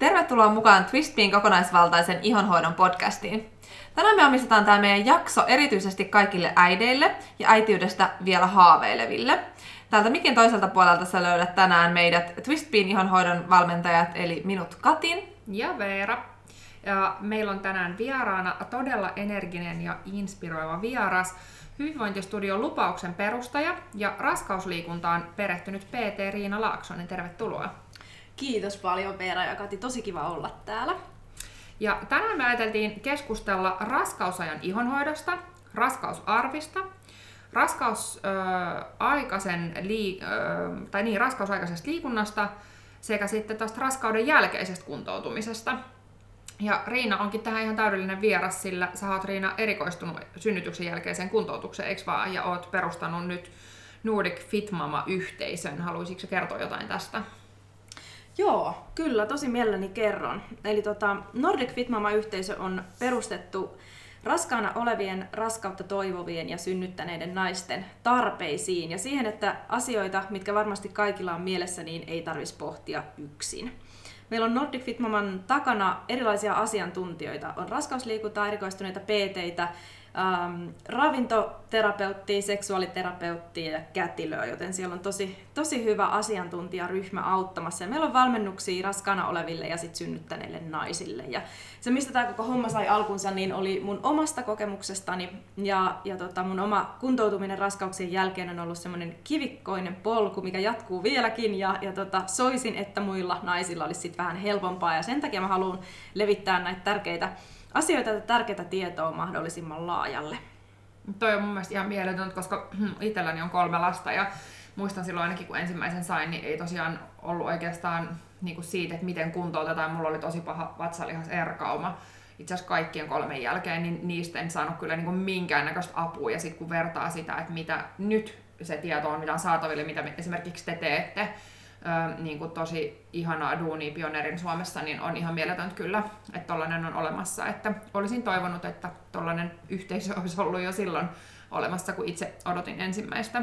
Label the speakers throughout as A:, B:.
A: Tervetuloa mukaan Twistbean kokonaisvaltaisen ihonhoidon podcastiin. Tänään me omistetaan tämä meidän jakso erityisesti kaikille äideille ja äitiydestä vielä haaveileville. Täältä mikin toiselta puolelta sä löydät tänään meidät Twistbean ihonhoidon valmentajat, eli minut Katin.
B: Ja Veera. Ja meillä on tänään vieraana todella energinen ja inspiroiva vieras, Hyvinvointistudion lupauksen perustaja ja raskausliikuntaan perehtynyt PT Riina Laaksonen. Tervetuloa.
C: Kiitos paljon Veera ja Kati, tosi kiva olla täällä.
B: Ja tänään me ajateltiin keskustella raskausajan ihonhoidosta, raskausarvista, raskausaikaisen lii, tai niin, raskausaikaisesta liikunnasta sekä sitten tästä raskauden jälkeisestä kuntoutumisesta. Ja Riina onkin tähän ihan täydellinen vieras, sillä sä oot Riina erikoistunut synnytyksen jälkeiseen kuntoutukseen, eikö vaan? Ja oot perustanut nyt Nordic Fit Mama-yhteisön. Haluaisitko kertoa jotain tästä?
C: Joo, kyllä, tosi mielelläni kerron. Eli tota, Nordic Fit Mama-yhteisö on perustettu raskaana olevien, raskautta toivovien ja synnyttäneiden naisten tarpeisiin ja siihen, että asioita, mitkä varmasti kaikilla on mielessä, niin ei tarvitsisi pohtia yksin. Meillä on Nordic Fit Maman takana erilaisia asiantuntijoita. On raskausliikuntaa, erikoistuneita PT-tä, ähm, ravintoterapeuttia, seksuaaliterapeuttia ja kätilöä, joten siellä on tosi, tosi hyvä asiantuntijaryhmä auttamassa. Ja meillä on valmennuksia raskaana oleville ja sit synnyttäneille naisille. Ja se, mistä tämä koko homma sai alkunsa, niin oli mun omasta kokemuksestani ja, ja tota, mun oma kuntoutuminen raskauksien jälkeen on ollut semmoinen kivikkoinen polku, mikä jatkuu vieläkin ja, ja tota, soisin, että muilla naisilla olisi sit vähän helpompaa ja sen takia mä haluan levittää näitä tärkeitä asioita ja tärkeää tietoa mahdollisimman laajalle.
B: Toi on mun mielestä ihan mieletöntä, koska itselläni on kolme lasta ja muistan silloin ainakin kun ensimmäisen sain, niin ei tosiaan ollut oikeastaan niin kuin siitä, että miten kuntoutetaan. Mulla oli tosi paha vatsalihas erkauma itse asiassa kaikkien kolmen jälkeen, niin niistä en saanut kyllä niin kuin minkäännäköistä apua. Ja sitten kun vertaa sitä, että mitä nyt se tieto on, mitä on saataville, mitä esimerkiksi te teette, niin kuin tosi ihanaa duunia pioneerin Suomessa, niin on ihan mieletöntä kyllä, että tollainen on olemassa. Että olisin toivonut, että tollainen yhteisö olisi ollut jo silloin olemassa, kun itse odotin ensimmäistä.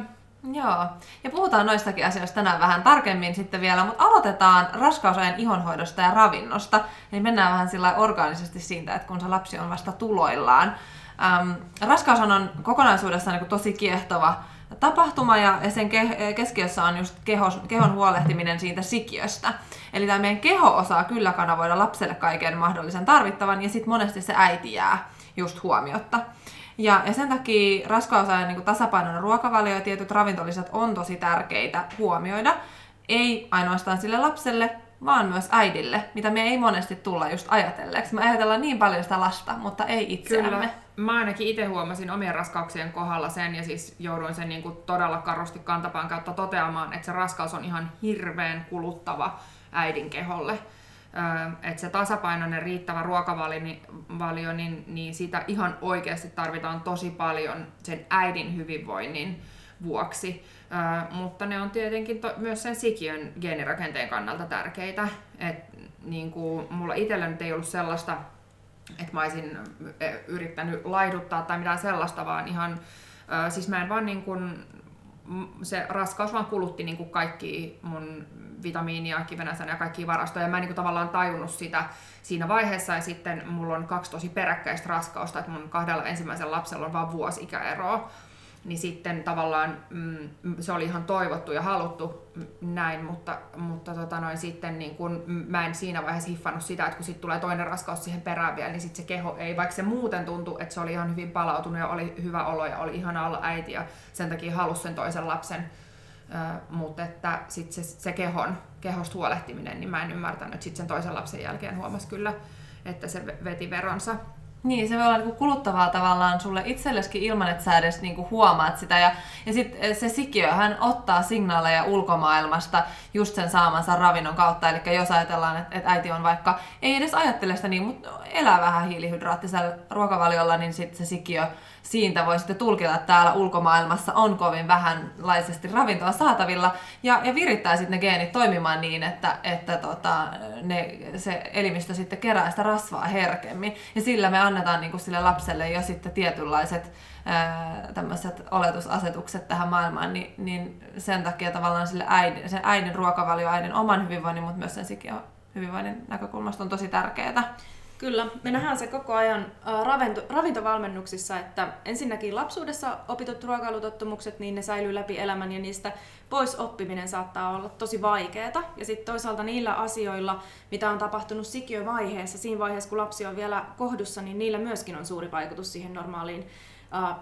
A: Joo, ja puhutaan noistakin asioista tänään vähän tarkemmin sitten vielä, mutta aloitetaan raskausajan ihonhoidosta ja ravinnosta. Eli mennään vähän sillä orgaanisesti siitä, että kun se lapsi on vasta tuloillaan. Ähm, raskaus on kokonaisuudessaan niin tosi kiehtova tapahtuma ja sen keskiössä on just kehos, kehon huolehtiminen siitä sikiöstä. Eli tämä meidän keho osaa kyllä kanavoida lapselle kaiken mahdollisen tarvittavan ja sitten monesti se äiti jää just huomiotta. Ja, ja sen takia raskausajan niin tasapainoinen ruokavalio ja tietyt ravintolisat on tosi tärkeitä huomioida. Ei ainoastaan sille lapselle, vaan myös äidille, mitä me ei monesti tulla just ajatelleeksi. Me ajatellaan niin paljon sitä lasta, mutta ei itseämme. Kyllä.
B: Mä ainakin itse huomasin omien raskauksien kohdalla sen, ja siis jouduin sen niin kuin todella karusti kantapään kautta toteamaan, että se raskaus on ihan hirveän kuluttava äidin keholle. Että se tasapainoinen riittävä ruokavalio, niin, niin sitä ihan oikeasti tarvitaan tosi paljon sen äidin hyvinvoinnin vuoksi. Mutta ne on tietenkin to, myös sen sikiön geenirakenteen kannalta tärkeitä. Et, niin kuin, mulla itsellä nyt ei ollut sellaista, että mä olisin yrittänyt laiduttaa tai mitään sellaista, vaan ihan, ö, siis mä en vaan niin kuin, se raskaus vaan kulutti niin kuin kaikki mun vitamiinia, kivenäsänä ja kaikki varastoja. Mä en niin kuin tavallaan tajunnut sitä siinä vaiheessa ja sitten mulla on kaksi tosi peräkkäistä raskausta, että mun kahdella ensimmäisellä lapsella on vaan vuosi ikäeroa niin sitten tavallaan mm, se oli ihan toivottu ja haluttu näin, mutta, mutta tota noin, sitten niin kun, mä en siinä vaiheessa hiffannut sitä, että kun sitten tulee toinen raskaus siihen perään vielä, niin sitten se keho ei, vaikka se muuten tuntui, että se oli ihan hyvin palautunut ja oli hyvä olo ja oli ihana olla äiti ja sen takia halusi sen toisen lapsen, Ö, mutta että sitten se, se kehon, kehosta huolehtiminen, niin mä en ymmärtänyt, että sitten sen toisen lapsen jälkeen huomasi kyllä, että se veti veronsa.
A: Niin, se voi olla niinku kuluttavaa tavallaan sulle itselleskin ilman, että sä edes niinku huomaat sitä. Ja, ja sitten eh, se sikiö, hän ottaa signaaleja ulkomaailmasta just sen saamansa ravinnon kautta. Eli jos ajatellaan, että, että äiti on vaikka, ei edes ajattele sitä niin, mutta elää vähän hiilihydraattisella ruokavaliolla, niin sitten se sikiö siitä voi sitten tulkita, että täällä ulkomaailmassa on kovin vähänlaisesti ravintoa saatavilla ja, ja virittää sitten ne geenit toimimaan niin, että, että tota, ne, se elimistö sitten kerää sitä rasvaa herkemmin. Ja sillä me annetaan niin kuin sille lapselle jo sitten tietynlaiset tämmöiset oletusasetukset tähän maailmaan, niin, niin sen takia tavallaan sille äidin, sen äidin ruokavalio, äidin oman hyvinvoinnin, mutta myös sen sikiön hyvinvoinnin näkökulmasta on tosi tärkeää.
C: Kyllä, me nähdään se koko ajan ravinto, ravintovalmennuksissa, että ensinnäkin lapsuudessa opitut ruokailutottumukset, niin ne säilyy läpi elämän ja niistä pois oppiminen saattaa olla tosi vaikeaa. Ja sitten toisaalta niillä asioilla, mitä on tapahtunut sikiövaiheessa, siinä vaiheessa kun lapsi on vielä kohdussa, niin niillä myöskin on suuri vaikutus siihen normaaliin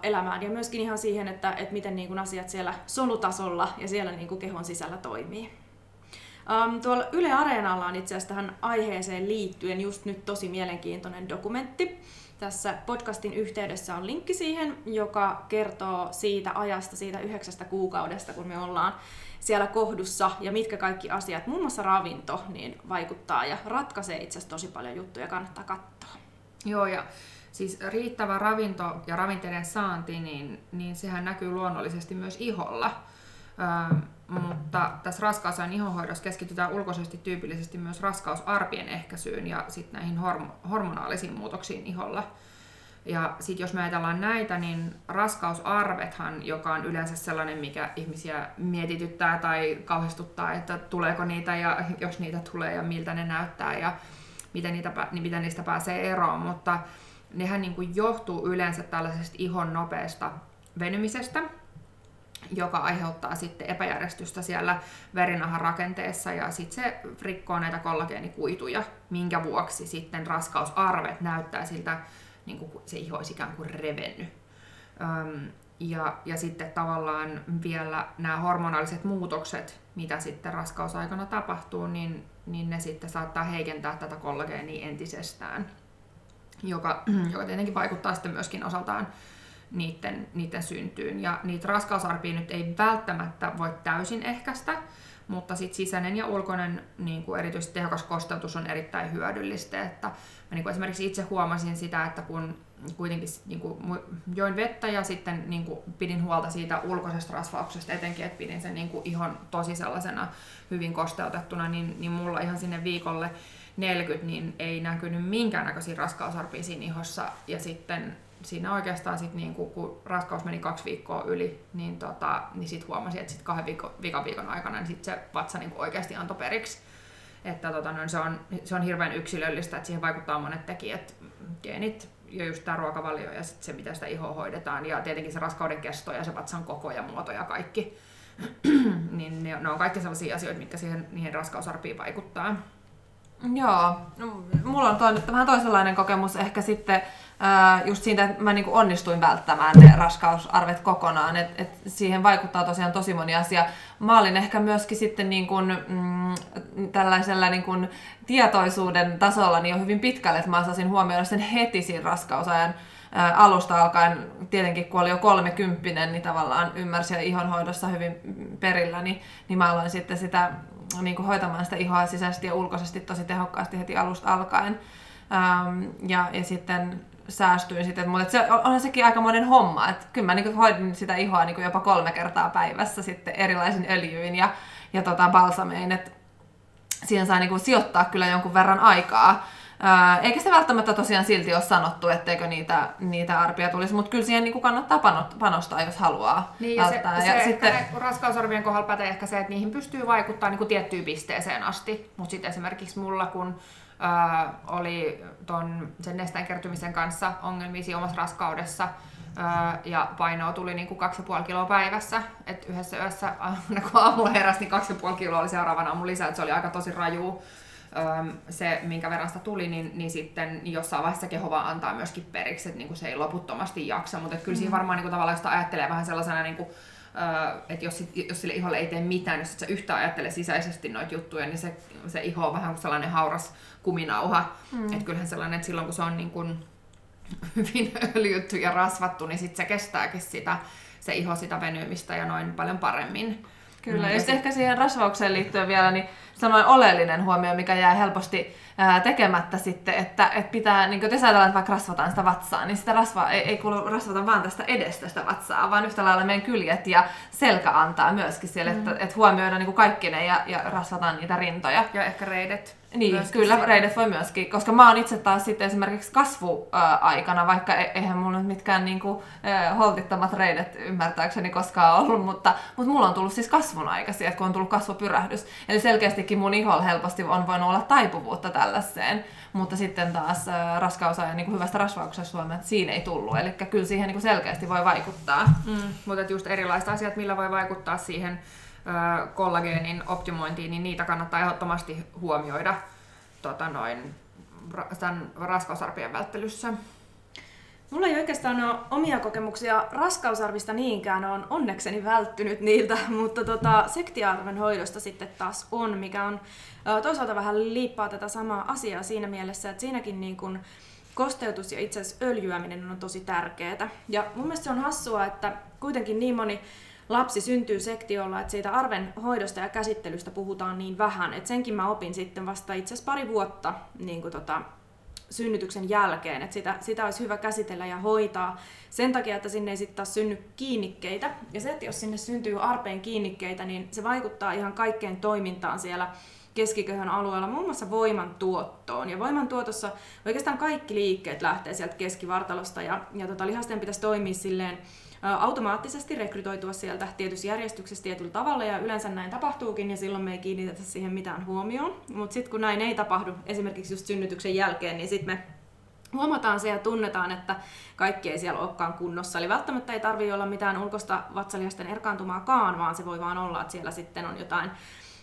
C: elämään ja myöskin ihan siihen, että, että miten niin kuin asiat siellä solutasolla ja siellä niin kuin kehon sisällä toimii. Um, tuolla Yle Areenalla on itse asiassa tähän aiheeseen liittyen just nyt tosi mielenkiintoinen dokumentti. Tässä podcastin yhteydessä on linkki siihen, joka kertoo siitä ajasta, siitä yhdeksästä kuukaudesta, kun me ollaan siellä kohdussa ja mitkä kaikki asiat, muun muassa ravinto, niin vaikuttaa ja ratkaisee itse asiassa tosi paljon juttuja, kannattaa katsoa.
B: Joo, ja siis riittävä ravinto ja ravinteiden saanti, niin, niin sehän näkyy luonnollisesti myös iholla. Öö, mutta tässä raskausajan ihohoidossa keskitytään ulkoisesti tyypillisesti myös raskausarpien ehkäisyyn ja sitten näihin horm- hormonaalisiin muutoksiin iholla. Ja sitten jos me ajatellaan näitä, niin raskausarvethan, joka on yleensä sellainen, mikä ihmisiä mietityttää tai kauhistuttaa, että tuleeko niitä ja jos niitä tulee ja miltä ne näyttää ja miten, niitä, niin miten niistä pääsee eroon, mutta nehän niin kuin johtuu yleensä tällaisesta ihon nopeasta venymisestä, joka aiheuttaa sitten epäjärjestystä siellä verinahan rakenteessa ja sitten se rikkoo näitä kollageenikuituja, minkä vuoksi sitten raskausarvet näyttää siltä, niin kuin se iho olisi ikään kuin revennyt. Öm, ja, ja sitten tavallaan vielä nämä hormonaaliset muutokset, mitä sitten raskausaikana tapahtuu, niin, niin ne sitten saattaa heikentää tätä kollageenia entisestään, joka, joka tietenkin vaikuttaa sitten myöskin osaltaan niiden, niiden syntyyn. Ja niitä raskausarpia nyt ei välttämättä voi täysin ehkäistä, mutta sit sisäinen ja ulkoinen niin kuin erityisesti tehokas kosteutus on erittäin hyödyllistä. Että mä niin kuin esimerkiksi itse huomasin sitä, että kun kuitenkin niin kuin, join vettä ja sitten niin kuin, pidin huolta siitä ulkoisesta rasvauksesta etenkin, että pidin sen niin kuin, ihon tosi sellaisena hyvin kosteutettuna, niin, niin mulla ihan sinne viikolle 40 niin ei näkynyt minkäännäköisiä raskausarpia siinä ihossa ja sitten siinä oikeastaan sit niinku, kun raskaus meni kaksi viikkoa yli, niin, tota, niin sit huomasin, että sit kahden viikon, viikon, viikon aikana niin sit se vatsa niinku oikeasti antoi periksi. Että tota, no, se, on, se on hirveän yksilöllistä, että siihen vaikuttaa monet tekijät, geenit ja just tämä ruokavalio ja sit se, miten sitä ihoa hoidetaan ja tietenkin se raskauden kesto ja se vatsan koko ja muoto ja kaikki. niin ne, ne, on kaikki sellaisia asioita, mitkä siihen, niihin raskausarpiin vaikuttaa.
A: Joo, no, mulla on toinen, vähän toisenlainen kokemus ehkä sitten just siitä, että mä niinku onnistuin välttämään ne raskausarvet kokonaan. Et, et siihen vaikuttaa tosiaan tosi moni asia. Mä olin ehkä myöskin sitten niinku, mm, tällaisella niinku tietoisuuden tasolla niin jo hyvin pitkälle, että mä osasin huomioida sen heti siinä raskausajan alusta alkaen, tietenkin kun oli jo kolmekymppinen, niin tavallaan ymmärsi ihonhoidossa hyvin perillä, niin, niin mä aloin sitten sitä niin kuin hoitamaan sitä ihoa sisäisesti ja ulkoisesti tosi tehokkaasti heti alusta alkaen. Ja, ja sitten säästyin sitten, mutta se on sekin aika monen homma, että kyllä mä niin hoidin sitä ihoa niin jopa kolme kertaa päivässä sitten erilaisin öljyin ja, ja tota balsamein, että siihen sai niin sijoittaa kyllä jonkun verran aikaa. Ää, eikä se välttämättä tosiaan silti ole sanottu, etteikö niitä, niitä arpia tulisi, mutta kyllä siihen niin kannattaa panostaa, jos haluaa
B: niin, ja Se, ja se sitten... raskausarvien kohdalla pätee ehkä se, että niihin pystyy vaikuttaa niin tiettyyn pisteeseen asti, mutta sitten esimerkiksi mulla, kun ää, oli ton, sen nesteen kertymisen kanssa ongelmia omassa raskaudessa, ää, ja painoa tuli niin kuin 2,5 kiloa päivässä. Et yhdessä yössä, kun aamulla heräsi, niin 2,5 kiloa oli seuraavana aamun lisää, että se oli aika tosi raju se, minkä verran sitä tuli, niin, niin sitten jossain vaiheessa keho vaan antaa myöskin periksi, että niin kuin se ei loputtomasti jaksa. Mutta kyllä mm. siinä varmaan niin kuin, tavallaan sitä ajattelee vähän sellaisena, niin kuin, että jos, jos sille iholle ei tee mitään, jos et sä yhtään ajattele sisäisesti noita juttuja, niin se, se iho on vähän kuin sellainen hauras kuminauha. Mm. Että kyllähän sellainen, että silloin kun se on niin kuin hyvin öljytty ja rasvattu, niin sitten se kestääkin sitä, se iho sitä venymistä ja noin paljon paremmin.
A: Kyllä, mm, ja sitten ehkä siihen rasvaukseen liittyen vielä, niin semmoinen oleellinen huomio, mikä jää helposti ää, tekemättä sitten, että et pitää, niin jos ajatellaan, että vaikka rasvataan sitä vatsaa, niin sitä rasvaa ei, ei kuulu rasvata vaan tästä edestä sitä vatsaa, vaan yhtä lailla meidän kyljet ja selkä antaa myöskin siellä, mm. että et huomioidaan niin kaikki ne ja, ja rasvataan niitä rintoja.
B: Ja ehkä reidet.
A: Niin,
B: Myöskin
A: kyllä
B: siitä.
A: reidet voi myöskin, koska mä oon itse taas sitten esimerkiksi kasvuaikana, vaikka e- eihän mulla nyt mitkään niinku, äh, holtittomat reidet ymmärtääkseni koskaan ollut, mutta, mutta mulla on tullut siis kasvun aikaisia, että kun on tullut kasvupyrähdys. Eli selkeästikin mun iholla helposti on voinut olla taipuvuutta tällaiseen, mutta sitten taas äh, raskausajan niin hyvästä rasvauksesta Suomeen, että siinä ei tullut. Eli kyllä siihen niin selkeästi voi vaikuttaa.
B: Mm, mutta just erilaiset asiat, millä voi vaikuttaa siihen kollageenin optimointiin, niin niitä kannattaa ehdottomasti huomioida tota noin, tämän raskausarpien välttelyssä.
C: Mulla ei oikeastaan ole omia kokemuksia raskausarvista niinkään, on onnekseni välttynyt niiltä, mutta tota, sektiarven hoidosta sitten taas on, mikä on toisaalta vähän liippaa tätä samaa asiaa siinä mielessä, että siinäkin niin kun kosteutus ja itse asiassa öljyäminen on tosi tärkeää. Ja mun mielestä se on hassua, että kuitenkin niin moni lapsi syntyy sektiolla, että siitä arven hoidosta ja käsittelystä puhutaan niin vähän, että senkin mä opin sitten vasta itse asiassa pari vuotta niin kuin tota, synnytyksen jälkeen, että sitä, sitä olisi hyvä käsitellä ja hoitaa sen takia, että sinne ei sitten taas synny kiinnikkeitä. Ja se, että jos sinne syntyy arpeen kiinnikkeitä, niin se vaikuttaa ihan kaikkeen toimintaan siellä keskikehon alueella, muun muassa voimantuottoon. Ja voimantuotossa oikeastaan kaikki liikkeet lähtee sieltä keskivartalosta ja, ja tota, lihasten pitäisi toimia silleen automaattisesti rekrytoitua sieltä tietyssä järjestyksessä tietyllä tavalla ja yleensä näin tapahtuukin ja silloin me ei kiinnitetä siihen mitään huomioon. Mutta sitten kun näin ei tapahdu esimerkiksi just synnytyksen jälkeen, niin sitten me huomataan se ja tunnetaan, että kaikki ei siellä olekaan kunnossa. Eli välttämättä ei tarvitse olla mitään ulkoista vatsalihasten erkaantumaakaan, vaan se voi vaan olla, että siellä sitten on jotain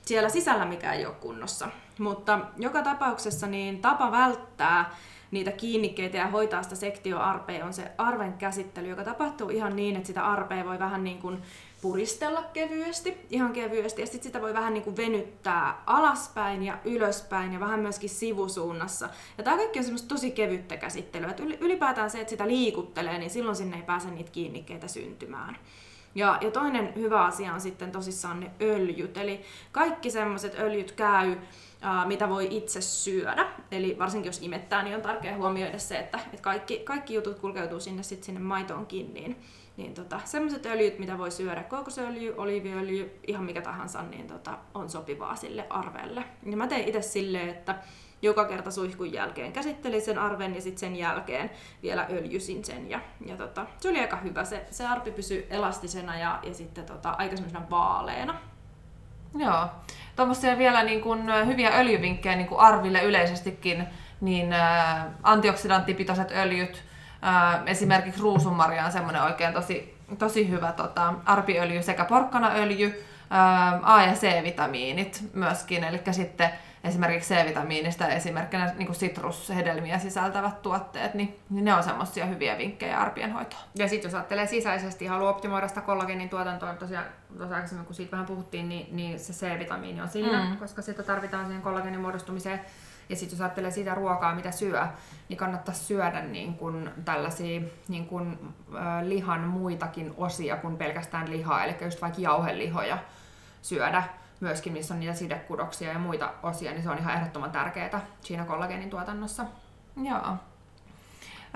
C: siellä sisällä, mikä ei ole kunnossa. Mutta joka tapauksessa niin tapa välttää niitä kiinnikkeitä ja hoitaa sitä sektioarpea on se arven käsittely, joka tapahtuu ihan niin, että sitä arpea voi vähän niin kuin puristella kevyesti, ihan kevyesti, ja sitten sitä voi vähän niin kuin venyttää alaspäin ja ylöspäin ja vähän myöskin sivusuunnassa. Ja tämä kaikki on semmoista tosi kevyttä käsittelyä. Ylipäätään se, että sitä liikuttelee, niin silloin sinne ei pääse niitä kiinnikkeitä syntymään. Ja, ja toinen hyvä asia on sitten tosissaan ne öljyt. Eli kaikki semmoiset öljyt käy, mitä voi itse syödä. Eli varsinkin jos imettää, niin on tärkeää huomioida se, että, että kaikki, kaikki jutut kulkeutuu sinne, sit sinne maitoonkin. Niin, niin tota, semmoiset öljyt, mitä voi syödä, kokosöljy, oliiviöljy, ihan mikä tahansa, niin tota, on sopivaa sille arvelle. Ja mä tein itse silleen, että joka kerta suihkun jälkeen käsittelin sen arven ja sitten sen jälkeen vielä öljysin sen. Ja, ja tota, se oli aika hyvä. Se, se arpi pysyi elastisena ja, ja sitten tota, aika vaaleena.
A: Joo. Tuommoisia vielä niin kuin, hyviä öljyvinkkejä niin kuin arville yleisestikin, niin ä, antioksidanttipitoiset öljyt, ä, esimerkiksi ruusunmarja on semmoinen oikein tosi, tosi hyvä tota, arpiöljy sekä porkkanaöljy, ä, A- ja C-vitamiinit myöskin, eli sitten esimerkiksi C-vitamiinista esimerkkinä niin kuin sitrushedelmiä sisältävät tuotteet, niin, niin ne on semmoisia hyviä vinkkejä arpien hoitoon.
B: Ja sitten jos ajattelee sisäisesti, haluaa optimoida sitä kollageenin tuotantoa, tosiaan tuossa aikaisemmin kun siitä vähän puhuttiin, niin, niin se C-vitamiini on siinä,
A: mm.
B: koska sitä tarvitaan siihen kollageenin muodostumiseen. Ja sitten jos ajattelee sitä ruokaa, mitä syö, niin kannattaa syödä niin kun tällaisia niin kun, äh, lihan muitakin osia kuin pelkästään lihaa, eli just vaikka jauhelihoja syödä myöskin, missä on niitä sidekudoksia ja muita osia, niin se on ihan ehdottoman tärkeää siinä kollageenin tuotannossa.
A: Joo.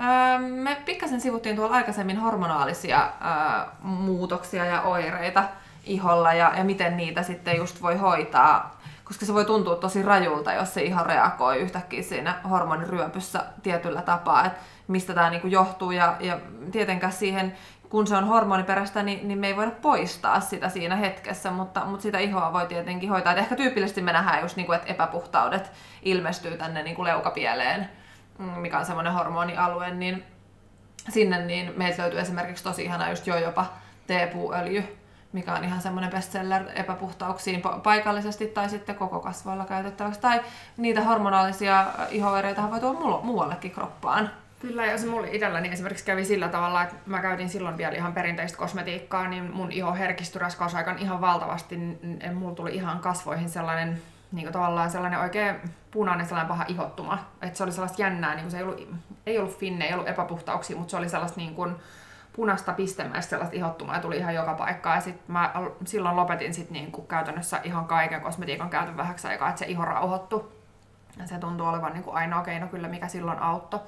A: Öö, Me pikkasen sivuttiin tuolla aikaisemmin hormonaalisia öö, muutoksia ja oireita iholla ja, ja miten niitä sitten just voi hoitaa, koska se voi tuntua tosi rajulta, jos se iho reagoi yhtäkkiä siinä hormoniryöpyssä tietyllä tapaa, että mistä tämä niinku johtuu ja, ja tietenkään siihen kun se on hormoniperäistä, niin, niin me ei voida poistaa sitä siinä hetkessä, mutta, mutta sitä ihoa voi tietenkin hoitaa. Et ehkä tyypillisesti me nähdään just, niin kuin, että epäpuhtaudet ilmestyy tänne niin kuin leukapieleen, mm, mikä on semmoinen hormonialue, niin sinne niin meiltä löytyy esimerkiksi tosi ihana just jopa teepuuöljy, mikä on ihan semmoinen bestseller epäpuhtauksiin pa- paikallisesti tai sitten koko kasvoilla käytettäväksi. Tai niitä hormonaalisia ihoireita voi tuoda mu- muuallekin kroppaan.
B: Kyllä, ja se mulla itselläni esimerkiksi kävi sillä tavalla, että mä käytin silloin vielä ihan perinteistä kosmetiikkaa, niin mun iho herkistyi raskausaikaan ihan valtavasti. niin Mulla tuli ihan kasvoihin sellainen, niin kuin tavallaan sellainen oikein punainen sellainen paha ihottuma. Että se oli sellaista jännää, niin kuin se ei ollut, ei ollut finne, ei ollut epäpuhtauksia, mutta se oli sellaista niin kuin punaista pistemäistä sellaista ihottumaa ja tuli ihan joka paikkaan. Ja sit mä silloin lopetin sit niin kuin käytännössä ihan kaiken kosmetiikan käytön vähäksi aikaa, että se iho rauhoittui. Ja se tuntuu olevan niin kuin ainoa keino kyllä, mikä silloin auttoi.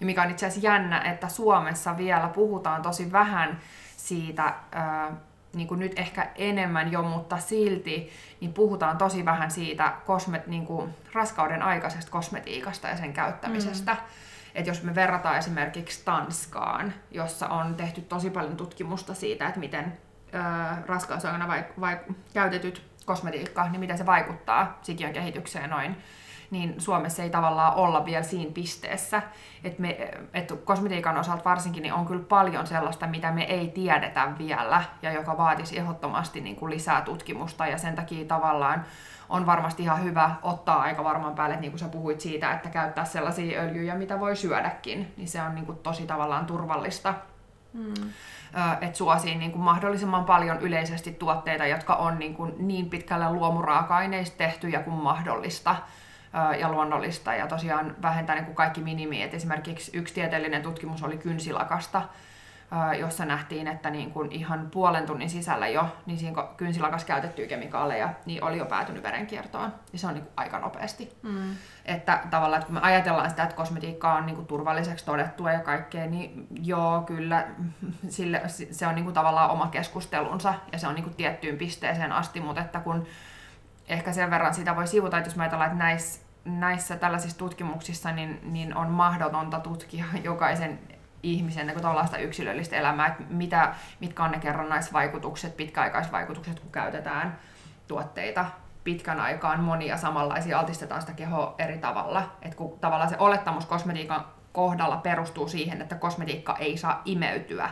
B: Ja mikä on itse asiassa jännä, että Suomessa vielä puhutaan tosi vähän siitä, ää, niin kuin nyt ehkä enemmän jo, mutta silti niin puhutaan tosi vähän siitä kosmet, niin kuin raskauden aikaisesta kosmetiikasta ja sen käyttämisestä. Mm. Et jos me verrataan esimerkiksi Tanskaan, jossa on tehty tosi paljon tutkimusta siitä, että miten ö, raskausaikana vaik- vaik- käytetyt kosmetiikka, niin miten se vaikuttaa sikiön kehitykseen noin niin Suomessa ei tavallaan olla vielä siinä pisteessä. Että me, et kosmetiikan osalta varsinkin niin on kyllä paljon sellaista, mitä me ei tiedetä vielä ja joka vaatisi ehdottomasti niin kuin lisää tutkimusta ja sen takia tavallaan on varmasti ihan hyvä ottaa aika varmaan päälle, että niin kuin sä puhuit siitä, että käyttää sellaisia öljyjä, mitä voi syödäkin, niin se on niin kuin tosi tavallaan turvallista. Mm. Että suosii niin kuin mahdollisimman paljon yleisesti tuotteita, jotka on niin, kuin niin pitkälle luomuraaka-aineista tehtyjä kuin mahdollista ja luonnollista ja tosiaan vähentää niin kuin kaikki minimi. Et esimerkiksi yksi tieteellinen tutkimus oli kynsilakasta, jossa nähtiin, että niin kuin ihan puolen tunnin sisällä jo niin siinä kynsilakas käytettyjä kemikaaleja niin oli jo päätynyt verenkiertoon. Ja se on niin kuin aika nopeasti. Mm. Että tavallaan, että kun me ajatellaan sitä, että kosmetiikka on niin kuin turvalliseksi todettua ja kaikkea, niin joo, kyllä sille, se on niin kuin tavallaan oma keskustelunsa ja se on niin kuin tiettyyn pisteeseen asti, mutta että kun ehkä sen verran sitä voi sivuta, että jos me ajatellaan, että näissä, näissä tällaisissa tutkimuksissa niin, niin on mahdotonta tutkia jokaisen ihmisen niin tällaista yksilöllistä elämää, että mitä, mitkä on ne kerrannaisvaikutukset, pitkäaikaisvaikutukset, kun käytetään tuotteita pitkän aikaan monia samanlaisia, altistetaan sitä kehoa eri tavalla. että kun tavallaan se olettamus kosmetiikan kohdalla perustuu siihen, että kosmetiikka ei saa imeytyä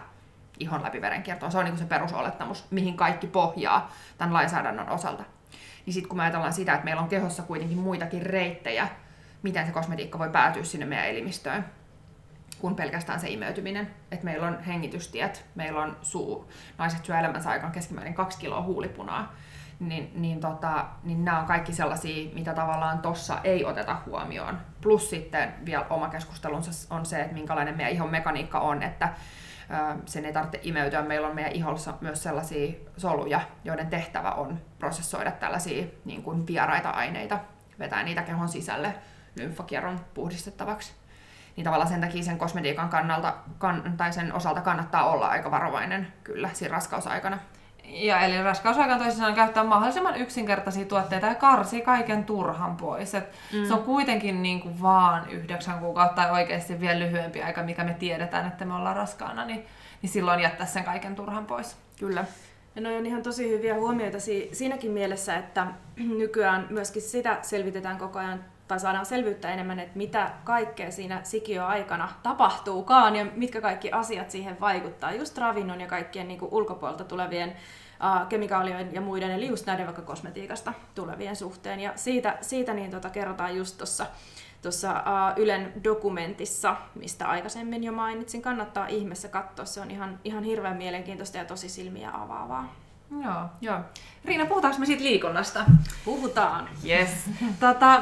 B: ihon läpi verenkiertoon. Se on niin se perusolettamus, mihin kaikki pohjaa tämän lainsäädännön osalta. Niin sitten kun me ajatellaan sitä, että meillä on kehossa kuitenkin muitakin reittejä, miten se kosmetiikka voi päätyä sinne meidän elimistöön, kuin pelkästään se imeytyminen. Että meillä on hengitystiet, meillä on suu, naiset syö elämänsä aikaan keskimäärin kaksi kiloa huulipunaa, niin, niin, tota, niin nämä on kaikki sellaisia, mitä tavallaan tossa ei oteta huomioon. Plus sitten vielä oma keskustelunsa on se, että minkälainen meidän ihon mekaniikka on, että sen ei tarvitse imeytyä. Meillä on meidän ihossa myös sellaisia soluja, joiden tehtävä on prosessoida tällaisia niin kuin vieraita aineita, vetää niitä kehon sisälle lymfakierron puhdistettavaksi. Niin tavallaan sen takia sen kosmetiikan kannalta, kan, tai sen osalta kannattaa olla aika varovainen kyllä siinä raskausaikana.
A: Ja eli raskausaikana toisin käyttää mahdollisimman yksinkertaisia tuotteita ja karsi kaiken turhan pois. Et mm. Se on kuitenkin niin kuin vaan yhdeksän kuukautta tai oikeasti vielä lyhyempi aika, mikä me tiedetään, että me ollaan raskaana, niin, niin silloin jättää sen kaiken turhan pois.
C: Kyllä. Ja ne on ihan tosi hyviä huomioita siinäkin mielessä, että nykyään myöskin sitä selvitetään koko ajan tai saadaan selvyyttä enemmän, että mitä kaikkea siinä sikioaikana tapahtuukaan ja mitkä kaikki asiat siihen vaikuttaa, just ravinnon ja kaikkien niin kuin ulkopuolelta tulevien uh, kemikaalien ja muiden, eli just näiden vaikka kosmetiikasta tulevien suhteen. Ja siitä, siitä niin tota, kerrotaan just tuossa tuossa Ylen dokumentissa, mistä aikaisemmin jo mainitsin. Kannattaa ihmeessä katsoa, se on ihan, ihan hirveän mielenkiintoista ja tosi silmiä avaavaa.
A: Joo, joo. Riina, puhutaanko me siitä liikunnasta?
C: Puhutaan.
A: Yes. tota,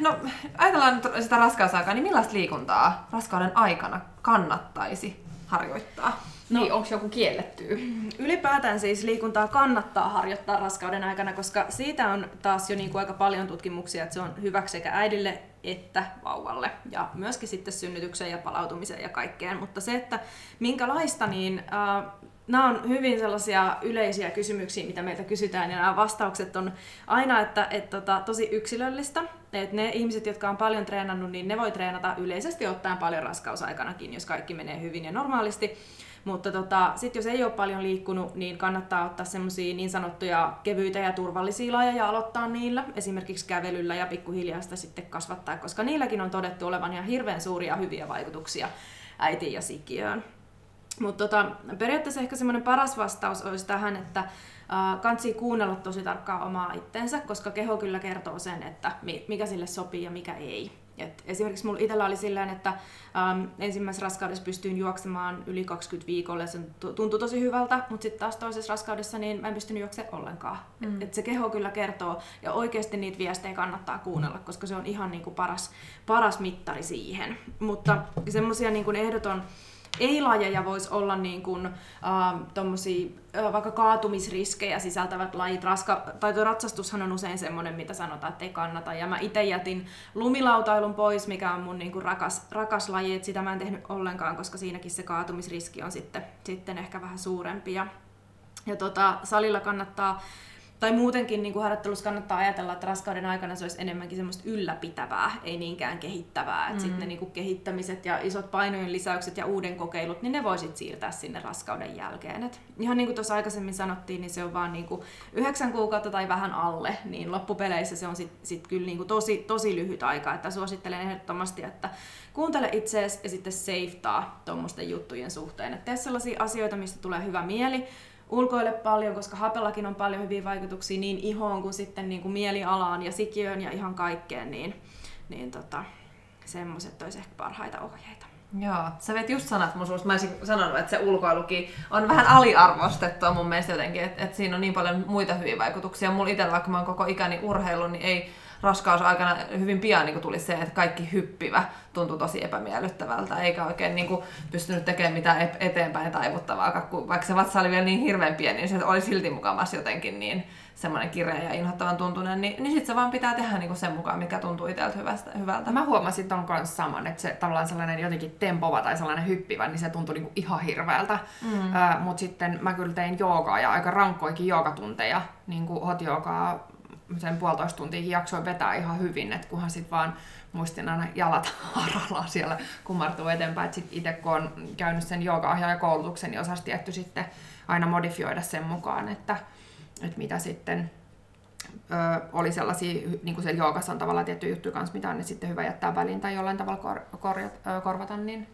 A: no, ajatellaan nyt sitä raskausaikaa, niin millaista liikuntaa raskauden aikana kannattaisi harjoittaa?
B: No, niin, onko joku kielletty?
C: Ylipäätään siis liikuntaa kannattaa harjoittaa raskauden aikana, koska siitä on taas jo niin kuin aika paljon tutkimuksia, että se on hyväksi sekä äidille että vauvalle ja myöskin sitten synnytykseen ja palautumiseen ja kaikkeen. Mutta se, että minkälaista, niin äh, nämä on hyvin sellaisia yleisiä kysymyksiä, mitä meiltä kysytään, ja nämä vastaukset on aina että, että tota, tosi yksilöllistä. Että ne ihmiset, jotka on paljon treenannut, niin ne voi treenata yleisesti ottaen paljon raskausaikanakin, jos kaikki menee hyvin ja normaalisti. Mutta tota, sitten jos ei ole paljon liikkunut, niin kannattaa ottaa semmoisia niin sanottuja kevyitä ja turvallisia lajeja ja aloittaa niillä. Esimerkiksi kävelyllä ja pikkuhiljaa sitä sitten kasvattaa, koska niilläkin on todettu olevan ihan hirveän suuria hyviä vaikutuksia äitiin ja sikiöön. Mutta tota, periaatteessa ehkä semmoinen paras vastaus olisi tähän, että äh, kansi kuunnella tosi tarkkaan omaa itteensä, koska keho kyllä kertoo sen, että mikä sille sopii ja mikä ei. Et esimerkiksi mulla itsellä oli silleen, että ähm, ensimmäisessä raskaudessa pystyin juoksemaan yli 20 viikolla ja se tuntui tosi hyvältä, mutta sitten taas toisessa raskaudessa niin mä en pystynyt juoksemaan ollenkaan. Mm. Et, et se keho kyllä kertoo ja oikeasti niitä viestejä kannattaa kuunnella, koska se on ihan niinku paras, paras mittari siihen. Mutta semmoisia niinku ehdoton ei-lajeja voisi olla niin kuin, äh, tommosia, äh, vaikka kaatumisriskejä sisältävät lajit. Raska, tai tuo ratsastushan on usein semmoinen, mitä sanotaan, että ei kannata. Ja mä itse jätin lumilautailun pois, mikä on mun niin kuin rakas, rakas laji. Et sitä mä en tehnyt ollenkaan, koska siinäkin se kaatumisriski on sitten, sitten ehkä vähän suurempi. Ja Ja tota, salilla kannattaa tai muutenkin niin kuin harjoittelussa kannattaa ajatella, että raskauden aikana se olisi enemmänkin semmoista ylläpitävää, ei niinkään kehittävää. Mm. Sitten ne niin kuin kehittämiset ja isot painojen lisäykset ja uuden kokeilut, niin ne voisit siirtää sinne raskauden jälkeen. Et ihan niin kuin tuossa aikaisemmin sanottiin, niin se on vaan niin kuin yhdeksän kuukautta tai vähän alle, niin loppupeleissä se on sitten sit kyllä niin kuin tosi, tosi lyhyt aika. Että suosittelen ehdottomasti, että kuuntele itseesi ja sitten seiftaa tuommoisten juttujen suhteen. Että tee sellaisia asioita, mistä tulee hyvä mieli, ulkoille paljon, koska hapellakin on paljon hyviä vaikutuksia niin ihoon kuin sitten niin kuin mielialaan ja sikiöön ja ihan kaikkeen, niin, niin tota, semmoiset olisi ehkä parhaita ohjeita.
A: Joo, sä vet just sanat mun suusta. Mä olisin sanonut, että se ulkoilukin on vähän aliarvostettua mun mielestä jotenkin, että, että siinä on niin paljon muita hyviä vaikutuksia. Mulla itsellä, vaikka mä oon koko ikäni urheilu, niin ei raskausaikana hyvin pian niin tuli se, että kaikki hyppivä tuntui tosi epämiellyttävältä, eikä oikein niin kuin, pystynyt tekemään mitään eteenpäin taivuttavaa, vaikka se vatsa oli vielä niin hirveän pieni, niin se oli silti mukamassa jotenkin niin semmoinen kireä ja inhottavan tuntunen, niin, niin sitten se vaan pitää tehdä niin kuin sen mukaan, mikä tuntuu itseltä hyvästä, hyvältä.
B: Mä huomasin ton kanssa saman, että se tavallaan sellainen jotenkin tempova tai sellainen hyppivä, niin se tuntui niin kuin ihan hirveältä. Mm. Mutta sitten mä kyllä tein joogaa ja aika rankkoikin joogatunteja, niin kuin hot joogaa sen puolitoista tuntia jaksoin vetää ihan hyvin, että kunhan sitten vaan muistin aina jalat haralla siellä kumartuu eteenpäin. Sitten itse kun on käynyt sen jooga-ohjaajakoulutuksen, niin osasi tietty sitten aina modifioida sen mukaan, että, että mitä sitten ö, oli sellaisia, niin kuin siellä joogassa on tavallaan tietty juttu kanssa, mitä on sitten hyvä jättää väliin tai jollain tavalla kor, korjata, korvata, niin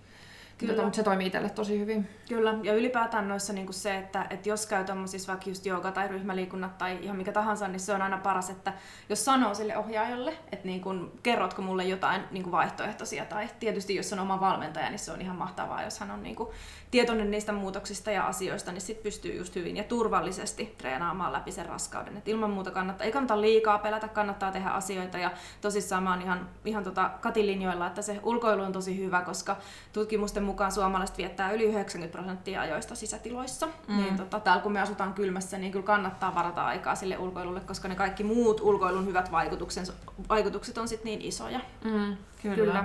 B: Kyllä. Tota, mutta se toimii itselle tosi hyvin.
C: Kyllä, ja ylipäätään noissa niin kuin se, että, että jos käy tuommoisissa vaikka just jooga tai ryhmäliikunnat tai ihan mikä tahansa, niin se on aina paras, että jos sanoo sille ohjaajalle, että niin kuin, kerrotko mulle jotain niin kuin vaihtoehtoisia, tai tietysti jos on oma valmentaja, niin se on ihan mahtavaa, jos hän on niin kuin, tietoinen niistä muutoksista ja asioista, niin sitten pystyy just hyvin ja turvallisesti treenaamaan läpi sen raskauden. Et ilman muuta kannattaa, ei kannata liikaa pelätä, kannattaa tehdä asioita, ja tosissaan mä oon ihan, ihan tota katilinjoilla, että se ulkoilu on tosi hyvä, koska tutkimusten mukaan suomalaiset viettää yli 90 prosenttia ajoista sisätiloissa. Mm. Niin tota, täällä kun me asutaan kylmässä, niin kyllä kannattaa varata aikaa sille ulkoilulle, koska ne kaikki muut ulkoilun hyvät vaikutukset, vaikutukset on sitten niin isoja.
A: Mm, kyllä. kyllä.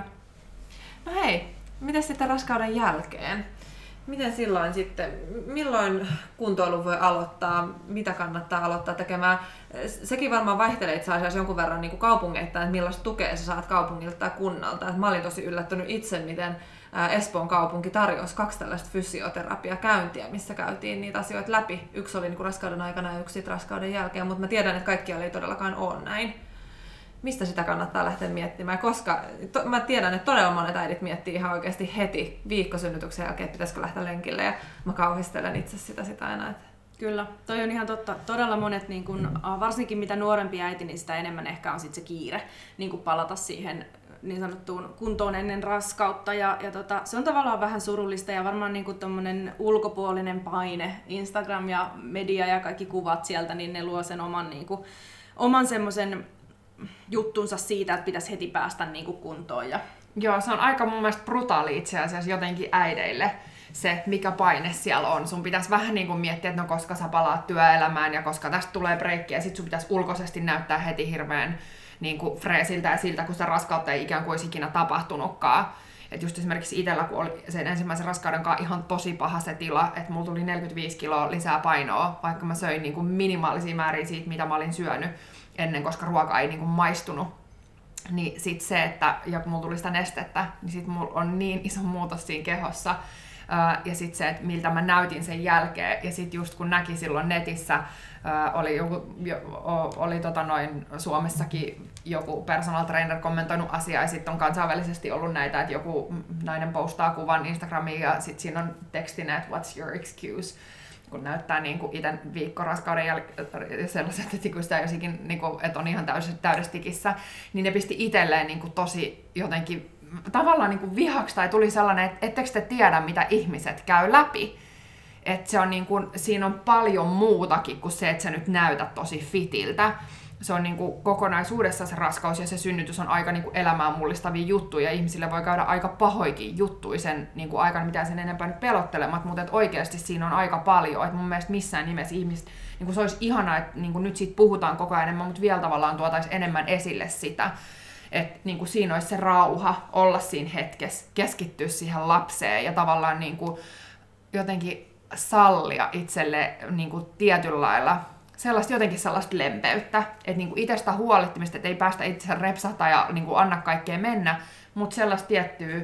A: No hei, mitä sitten raskauden jälkeen? Miten silloin sitten, milloin kuntoilu voi aloittaa, mitä kannattaa aloittaa tekemään? Sekin varmaan vaihtelee itse asiassa jonkun verran niin kuin kaupungeittain, että millaista tukea sä saat kaupungilta tai kunnalta. Et mä olin tosi yllättynyt itse, miten Espoon kaupunki tarjosi kaksi tällaista fysioterapiakäyntiä, missä käytiin niitä asioita läpi. Yksi oli niin raskauden aikana ja yksi raskauden jälkeen, mutta mä tiedän, että kaikkialla ei todellakaan ole näin. Mistä sitä kannattaa lähteä miettimään, koska to, mä tiedän, että todella monet äidit miettii ihan oikeasti heti viikkosynnytyksen jälkeen, että pitäisikö lähteä lenkille ja mä kauhistelen itse sitä, sitä aina. Että
C: Kyllä, toi on ihan totta. Todella monet, niin kun, varsinkin mitä nuorempi äiti, niin sitä enemmän ehkä on sit se kiire niin palata siihen niin sanottuun kuntoon ennen raskautta. Ja, ja tota, se on tavallaan vähän surullista ja varmaan niin kuin ulkopuolinen paine, Instagram ja media ja kaikki kuvat sieltä, niin ne luo sen oman, niin kuin, oman semmoisen juttunsa siitä, että pitäisi heti päästä niin kuin kuntoon. Ja...
B: Joo, se on aika mun mielestä brutaali itse asiassa jotenkin äideille se, mikä paine siellä on. Sun pitäisi vähän niin kuin miettiä, että no koska sä palaat työelämään ja koska tästä tulee breikki ja sit sun pitäisi ulkoisesti näyttää heti hirveän niin kuin freesiltä ja siltä, kun sitä raskautta ei ikään kuin olisi ikinä tapahtunutkaan. Et just esimerkiksi itsellä, kun oli sen ensimmäisen raskauden kanssa ihan tosi paha se tila, että mulla tuli 45 kiloa lisää painoa, vaikka mä söin niin kuin minimaalisia määriä siitä, mitä mä olin syönyt ennen, koska ruoka ei niin kuin maistunut. Niin sit se, että ja kun mulla tuli sitä nestettä, niin sit mulla on niin iso muutos siinä kehossa, ja sitten se, että miltä mä näytin sen jälkeen. Ja sitten just kun näki silloin netissä, oli, joku, jo, oli tota noin Suomessakin joku personal trainer kommentoinut asiaa, ja sitten on kansainvälisesti ollut näitä, että joku nainen postaa kuvan Instagramiin, ja sitten siinä on tekstinen, että what's your excuse, kun näyttää niin kuin itse viikkoraskauden jälkeen sellaiset, että kun sitä niin kuin, että on ihan täys, täydestikissä, niin ne pisti itselleen niin kuin tosi jotenkin tavallaan niin kuin vihaksi tai tuli sellainen, että ettekö te tiedä, mitä ihmiset käy läpi. Että se on niin kuin, siinä on paljon muutakin kuin se, että sä nyt näytät tosi fitiltä. Se on niin kuin kokonaisuudessa se raskaus ja se synnytys on aika niin kuin elämään mullistavia juttuja. Ihmisille voi käydä aika pahoikin juttuja sen niin kuin aikana, mitä sen enempää nyt pelottelemat, mutta että oikeasti siinä on aika paljon. Että mun mielestä missään nimessä ihmiset, niin kuin se olisi ihanaa, että niin kuin nyt siitä puhutaan koko ajan enemmän, mutta vielä tavallaan tuotaisiin enemmän esille sitä että niin kuin siinä olisi se rauha olla siinä hetkessä, keskittyä siihen lapseen ja tavallaan niin kuin jotenkin sallia itselle niin kuin tietyllä lailla sellaista jotenkin sellaista lempeyttä, että niin kuin itsestä huolittimista, että ei päästä itse repsahtaa ja niin kuin anna kaikkea mennä, mutta sellaista tiettyä,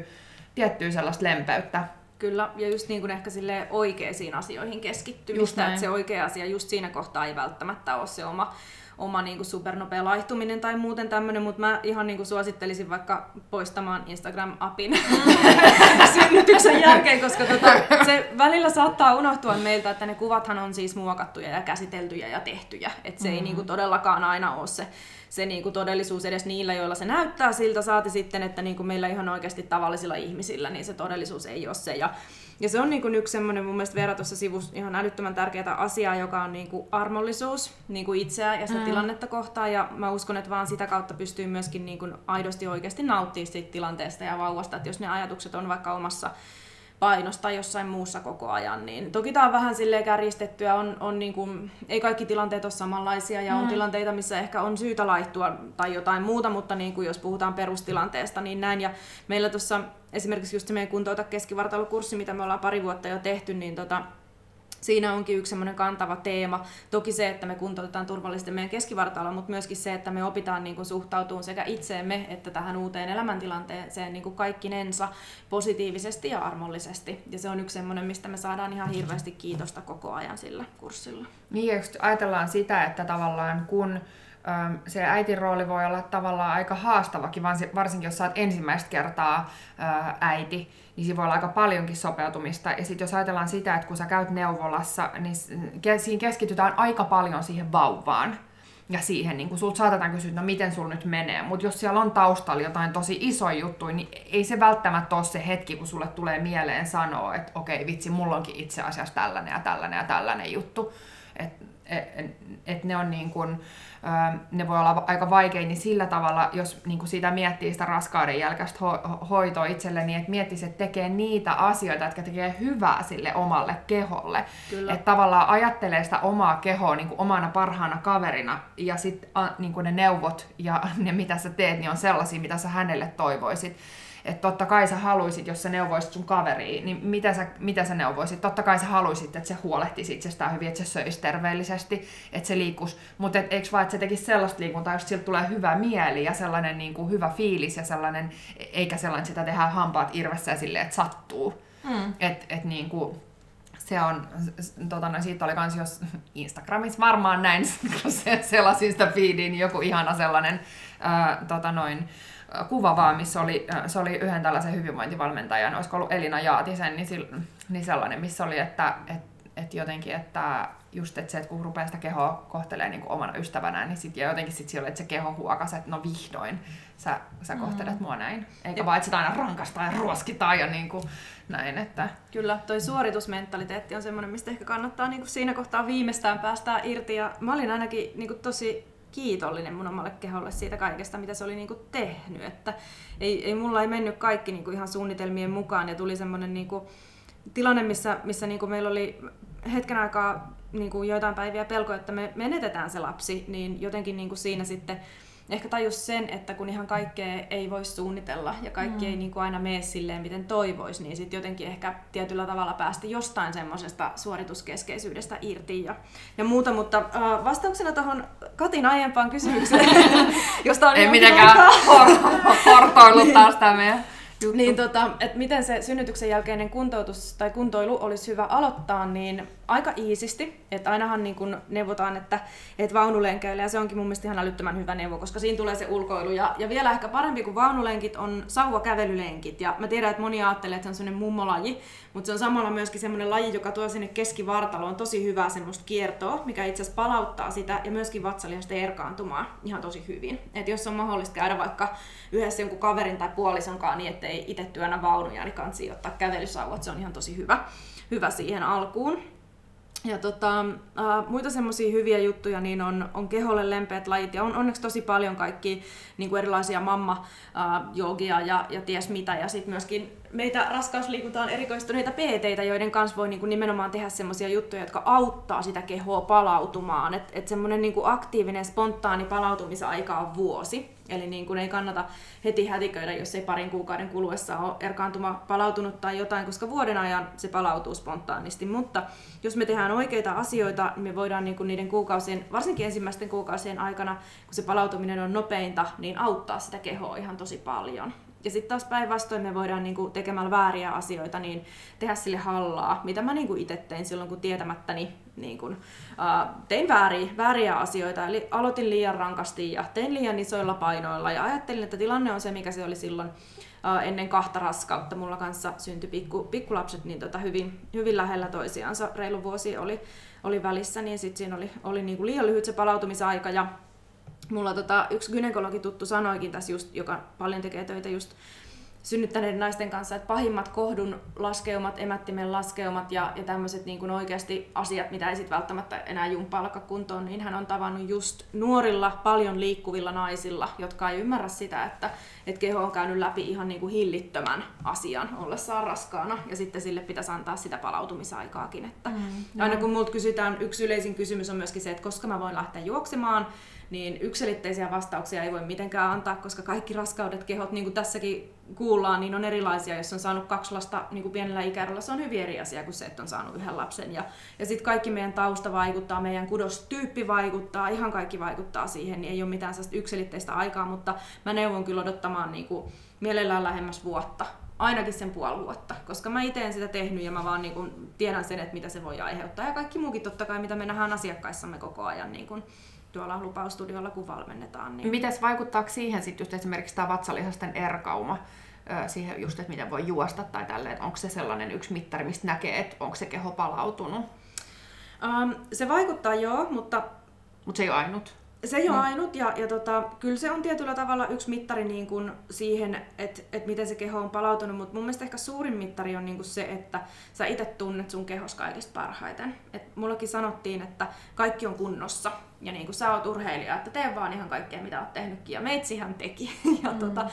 B: tiettyä sellaista lempeyttä.
C: Kyllä, ja just niin kuin ehkä sille oikeisiin asioihin keskittymistä, että se oikea asia just siinä kohtaa ei välttämättä ole se oma oma niin kuin supernopea laihtuminen tai muuten tämmöinen, mutta mä ihan niin kuin suosittelisin vaikka poistamaan Instagram-apin synnytyksen jälkeen, koska tota, se välillä saattaa unohtua meiltä, että ne kuvathan on siis muokattuja ja käsiteltyjä ja tehtyjä, että se mm-hmm. ei niin kuin todellakaan aina ole se se niin kuin todellisuus edes niillä, joilla se näyttää siltä, saati sitten, että niin kuin meillä ihan oikeasti tavallisilla ihmisillä, niin se todellisuus ei ole se. Ja, ja se on niin kuin yksi semmoinen mun mielestä Veera tuossa sivussa ihan älyttömän tärkeää asiaa, joka on niin kuin armollisuus niin kuin itseä ja sitä mm. tilannetta kohtaan. Ja mä uskon, että vaan sitä kautta pystyy myöskin niin kuin aidosti oikeasti nauttimaan siitä tilanteesta ja vauvasta. Että jos ne ajatukset on vaikka omassa painosta jossain muussa koko ajan. Niin toki tämä on vähän silleen kärjistettyä, on, on niin kuin, ei kaikki tilanteet ole samanlaisia ja mm. on tilanteita, missä ehkä on syytä laittua tai jotain muuta, mutta niin kuin jos puhutaan perustilanteesta, niin näin. Ja meillä tuossa esimerkiksi just se meidän kuntouta keskivartalokurssi, mitä me ollaan pari vuotta jo tehty, niin tota, siinä onkin yksi semmoinen kantava teema. Toki se, että me kuntoutetaan turvallisesti meidän keskivartaloa, mutta myöskin se, että me opitaan niin kuin suhtautumaan sekä itseemme että tähän uuteen elämäntilanteeseen niin kuin kaikkinensa positiivisesti ja armollisesti. Ja se on yksi semmoinen, mistä me saadaan ihan hirveästi kiitosta koko ajan sillä kurssilla.
B: Niin, just ajatellaan sitä, että tavallaan kun se äitin rooli voi olla tavallaan aika haastavakin, varsinkin jos sä oot ensimmäistä kertaa äiti, niin siinä voi olla aika paljonkin sopeutumista. Ja sitten jos ajatellaan sitä, että kun sä käyt neuvolassa, niin siinä keskitytään aika paljon siihen vauvaan. Ja siihen, niin kun sulta saatetaan kysyä, no miten sul nyt menee. Mutta jos siellä on taustalla jotain tosi isoja juttuja, niin ei se välttämättä ole se hetki, kun sulle tulee mieleen sanoa, että okei vitsi, mulla onkin itse asiassa tällainen ja tällainen ja tällainen juttu. Että et, et, et ne on niin kun, ne voi olla aika vaikein, niin sillä tavalla, jos niin kuin sitä miettii sitä raskauden jälkeistä ho- hoitoa itselle, niin että miettisi, että tekee niitä asioita, jotka tekee hyvää sille omalle keholle. Että tavallaan ajattelee sitä omaa kehoa niin kuin omana parhaana kaverina, ja sitten niin ne neuvot ja ne, mitä sä teet, niin on sellaisia, mitä sä hänelle toivoisit että totta kai sä haluisit, jos sä neuvoisit sun kaveriin, niin mitä sä, mitä sä neuvoisit? Totta kai sä haluisit, että se huolehtisi itsestään hyvin, että se söisi terveellisesti, että se liikkuisi. Mutta et, eikö vaan, että se tekisi sellaista liikuntaa, jos siltä tulee hyvä mieli ja sellainen niin kuin hyvä fiilis ja sellainen, eikä sellainen, sitä tehdään hampaat irvessä ja silleen, että sattuu. Mm. Että et, niin kuin, se on, tota, no, siitä oli kans jos Instagramissa varmaan näin, kun se selasin sitä feediin, niin joku ihana sellainen ää, tota noin, kuva vaan, missä oli, se oli yhden tällaisen hyvinvointivalmentajan, olisiko ollut Elina Jaatisen, niin, niin sellainen, missä oli, että et, et jotenkin, että just että se, että kun rupeaa sitä kehoa kohtelee niin omana ystävänään, niin sit, ja jotenkin sit siellä, että se keho huokas, että no vihdoin sä, sä kohtelet mm. mua näin. Eikä ja. vaan, että sitä aina rankastaa ja ruoskitaan ja niin kuin näin. Että...
C: Kyllä, toi suoritusmentaliteetti on semmoinen, mistä ehkä kannattaa niin kuin siinä kohtaa viimeistään päästää irti. Ja mä olin ainakin niin kuin tosi kiitollinen mun omalle keholle siitä kaikesta, mitä se oli niinku tehnyt. Että ei, ei mulla ei mennyt kaikki niinku ihan suunnitelmien mukaan ja tuli semmoinen niinku tilanne, missä, missä niinku meillä oli hetken aikaa niinku joitain päiviä pelko, että me menetetään se lapsi, niin jotenkin niinku siinä sitten ehkä tajus sen, että kun ihan kaikkea ei voi suunnitella ja kaikki mm. ei niin kuin aina mene silleen, miten toivoisi, niin sitten jotenkin ehkä tietyllä tavalla päästi jostain semmoisesta suorituskeskeisyydestä irti ja, ja muuta. Mutta äh, vastauksena tuohon Katin aiempaan kysymykseen, josta on
B: Ei mitenkään hortoillut taas tämä meidän
C: juttu. Niin tota, että miten se synnytyksen jälkeinen kuntoutus tai kuntoilu olisi hyvä aloittaa, niin aika iisisti. Että ainahan niin kun neuvotaan, että, että vaunulenkeillä, ja se onkin mun mielestä ihan älyttömän hyvä neuvo, koska siinä tulee se ulkoilu. Ja, ja vielä ehkä parempi kuin vaunulenkit on sauvakävelylenkit. Ja mä tiedän, että moni ajattelee, että se on sellainen mummolaji, mutta se on samalla myöskin semmoinen laji, joka tuo sinne keskivartaloon tosi hyvää semmoista kiertoa, mikä itse asiassa palauttaa sitä ja myöskin vatsalihasta erkaantumaan ihan tosi hyvin. Että jos on mahdollista käydä vaikka yhdessä jonkun kaverin tai puolisonkaan niin, ettei itse työnnä vaunuja, niin kansi ottaa kävelysauvat, se on ihan tosi hyvä, hyvä siihen alkuun. Ja tota, äh, muita semmoisia hyviä juttuja niin on, on keholle lempeät lajit ja on onneksi tosi paljon kaikki niin kuin erilaisia mamma äh, jogia ja, ja ties mitä ja sitten myöskin meitä raskausliikuntaan erikoistuneita PT, joiden kanssa voi niinku nimenomaan tehdä semmoisia juttuja, jotka auttaa sitä kehoa palautumaan. Että et semmoinen niinku aktiivinen, spontaani palautumisaika on vuosi. Eli niin kuin ei kannata heti hätiköidä, jos ei parin kuukauden kuluessa ole erkaantuma palautunut tai jotain, koska vuoden ajan se palautuu spontaanisti. Mutta jos me tehdään oikeita asioita, niin me voidaan niin kuin niiden kuukausien, varsinkin ensimmäisten kuukausien aikana, kun se palautuminen on nopeinta, niin auttaa sitä kehoa ihan tosi paljon. Ja sitten taas päinvastoin me voidaan niinku tekemällä vääriä asioita niin tehdä sille hallaa, mitä mä niinku itse tein silloin, kun tietämättäni niinku, uh, tein vääriä, vääriä asioita. Eli aloitin liian rankasti ja tein liian isoilla painoilla ja ajattelin, että tilanne on se, mikä se oli silloin uh, ennen kahta raskautta. Mulla kanssa syntyi pikku, pikkulapset niin tota hyvin, hyvin lähellä toisiansa. Reilu vuosi oli, oli välissä, niin sitten siinä oli, oli niinku liian lyhyt se palautumisaika ja mulla tota, yksi gynekologi tuttu sanoikin tässä just, joka paljon tekee töitä just synnyttäneiden naisten kanssa, että pahimmat kohdun laskeumat, emättimen laskeumat ja, ja tämmöiset niin oikeasti asiat, mitä ei sit välttämättä enää jumppaa kuntoon, niin hän on tavannut just nuorilla, paljon liikkuvilla naisilla, jotka ei ymmärrä sitä, että, että keho on käynyt läpi ihan niin kuin hillittömän asian ollessaan raskaana ja sitten sille pitäisi antaa sitä palautumisaikaakin. Että mm, aina kun multa kysytään, yksi yleisin kysymys on myöskin se, että koska mä voin lähteä juoksemaan, niin yksilitteisiä vastauksia ei voi mitenkään antaa, koska kaikki raskaudet, kehot, niin kuin tässäkin kuullaan, niin on erilaisia. Jos on saanut kaksi lasta niin kuin pienellä ikäerolla, se on hyvin eri asia kuin se, että on saanut yhden lapsen. Ja, ja sitten kaikki meidän tausta vaikuttaa, meidän kudostyyppi vaikuttaa, ihan kaikki vaikuttaa siihen, niin ei ole mitään sellaista yksilitteistä aikaa, mutta mä neuvon kyllä odottamaan niin kuin mielellään lähemmäs vuotta ainakin sen puoli vuotta, koska mä itse en sitä tehnyt ja mä vaan niin kun tiedän sen, että mitä se voi aiheuttaa. Ja kaikki muukin totta kai, mitä me nähdään asiakkaissamme koko ajan niin kun tuolla lupaustudiolla, kun valmennetaan. Niin...
B: Mites vaikuttaako siihen sitten just esimerkiksi tämä vatsalihasten erkauma? siihen just, että miten voi juosta tai tälleen, onko se sellainen yksi mittari, mistä näkee, että onko se keho palautunut?
C: Um, se vaikuttaa joo, mutta...
B: Mutta se ei ole ainut.
C: Se ei ole no. ainut, ja, ja tota, kyllä se on tietyllä tavalla yksi mittari niin kuin siihen, että et miten se keho on palautunut, mutta mun mielestä ehkä suurin mittari on niin kuin se, että sä itse tunnet sun kehos kaikista parhaiten. Et mullakin sanottiin, että kaikki on kunnossa, ja niin kuin sä oot urheilija, että tee vaan ihan kaikkea, mitä oot tehnytkin, ja meitsihän teki. ja mm. tota,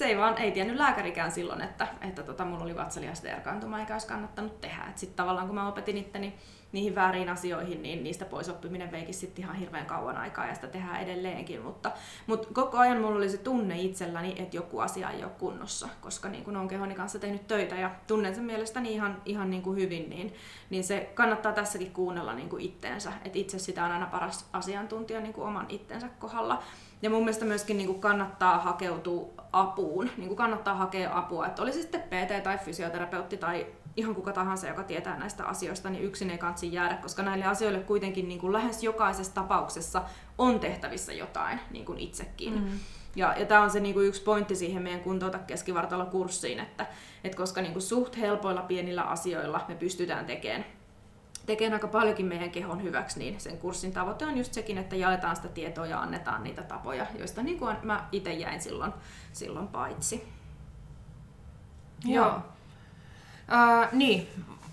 C: se ei vaan, ei tiennyt lääkärikään silloin, että, että tota, mulla oli vatsalihasta erkaantuma, eikä olisi kannattanut tehdä. Sitten tavallaan kun mä opetin itteni niihin väärin asioihin, niin niistä pois oppiminen veikin sitten ihan hirveän kauan aikaa ja sitä tehdään edelleenkin. Mutta, mutta koko ajan mulla oli se tunne itselläni, että joku asia ei ole kunnossa, koska niin kun olen kehoni kanssa tehnyt töitä ja tunnen sen mielestäni ihan, ihan niin kuin hyvin, niin, niin se kannattaa tässäkin kuunnella niin kuin itteensä. Että itse sitä on aina paras asiantuntija niin kuin oman itsensä kohdalla. Ja mun mielestä myöskin niin kuin kannattaa hakeutua apuun, niin kuin kannattaa hakea apua, että olisi sitten PT tai fysioterapeutti tai ihan kuka tahansa, joka tietää näistä asioista, niin yksin ei kansi jäädä, koska näille asioille kuitenkin niin kuin lähes jokaisessa tapauksessa on tehtävissä jotain niin kuin itsekin. Mm. Ja, ja tämä on se niin kuin yksi pointti siihen meidän kuntouta keskivartalokurssiin, että, että koska niin kuin suht helpoilla pienillä asioilla me pystytään tekemään tekee aika paljonkin meidän kehon hyväksi, niin sen kurssin tavoite on just sekin, että jaetaan sitä tietoa ja annetaan niitä tapoja, joista niin kuin mä itse jäin silloin, silloin paitsi.
B: Joo. Joo. Uh, niin,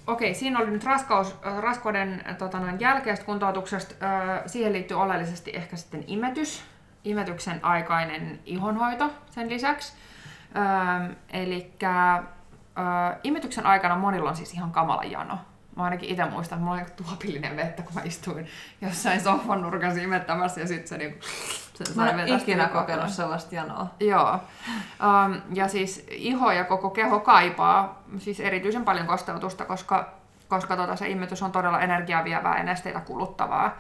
B: okei, siinä oli nyt raskaus, uh, raskauden tota noin, jälkeistä kuntoutuksesta. Uh, siihen liittyy oleellisesti ehkä sitten imetys, imetyksen aikainen ihonhoito sen lisäksi. Uh, eli uh, imetyksen aikana monilla on siis ihan kamala jano Mä ainakin itse muistan, että mulla oli tuopillinen vettä, kun mä istuin jossain sohvan nurkassa imettämässä ja sitten se niinku...
A: Se mä en ikinä kokenut sellaista janoa.
B: Joo. Um, ja siis iho ja koko keho kaipaa siis erityisen paljon kosteutusta, koska, koska tota, se imetys on todella energiaa vievää ja nesteitä kuluttavaa.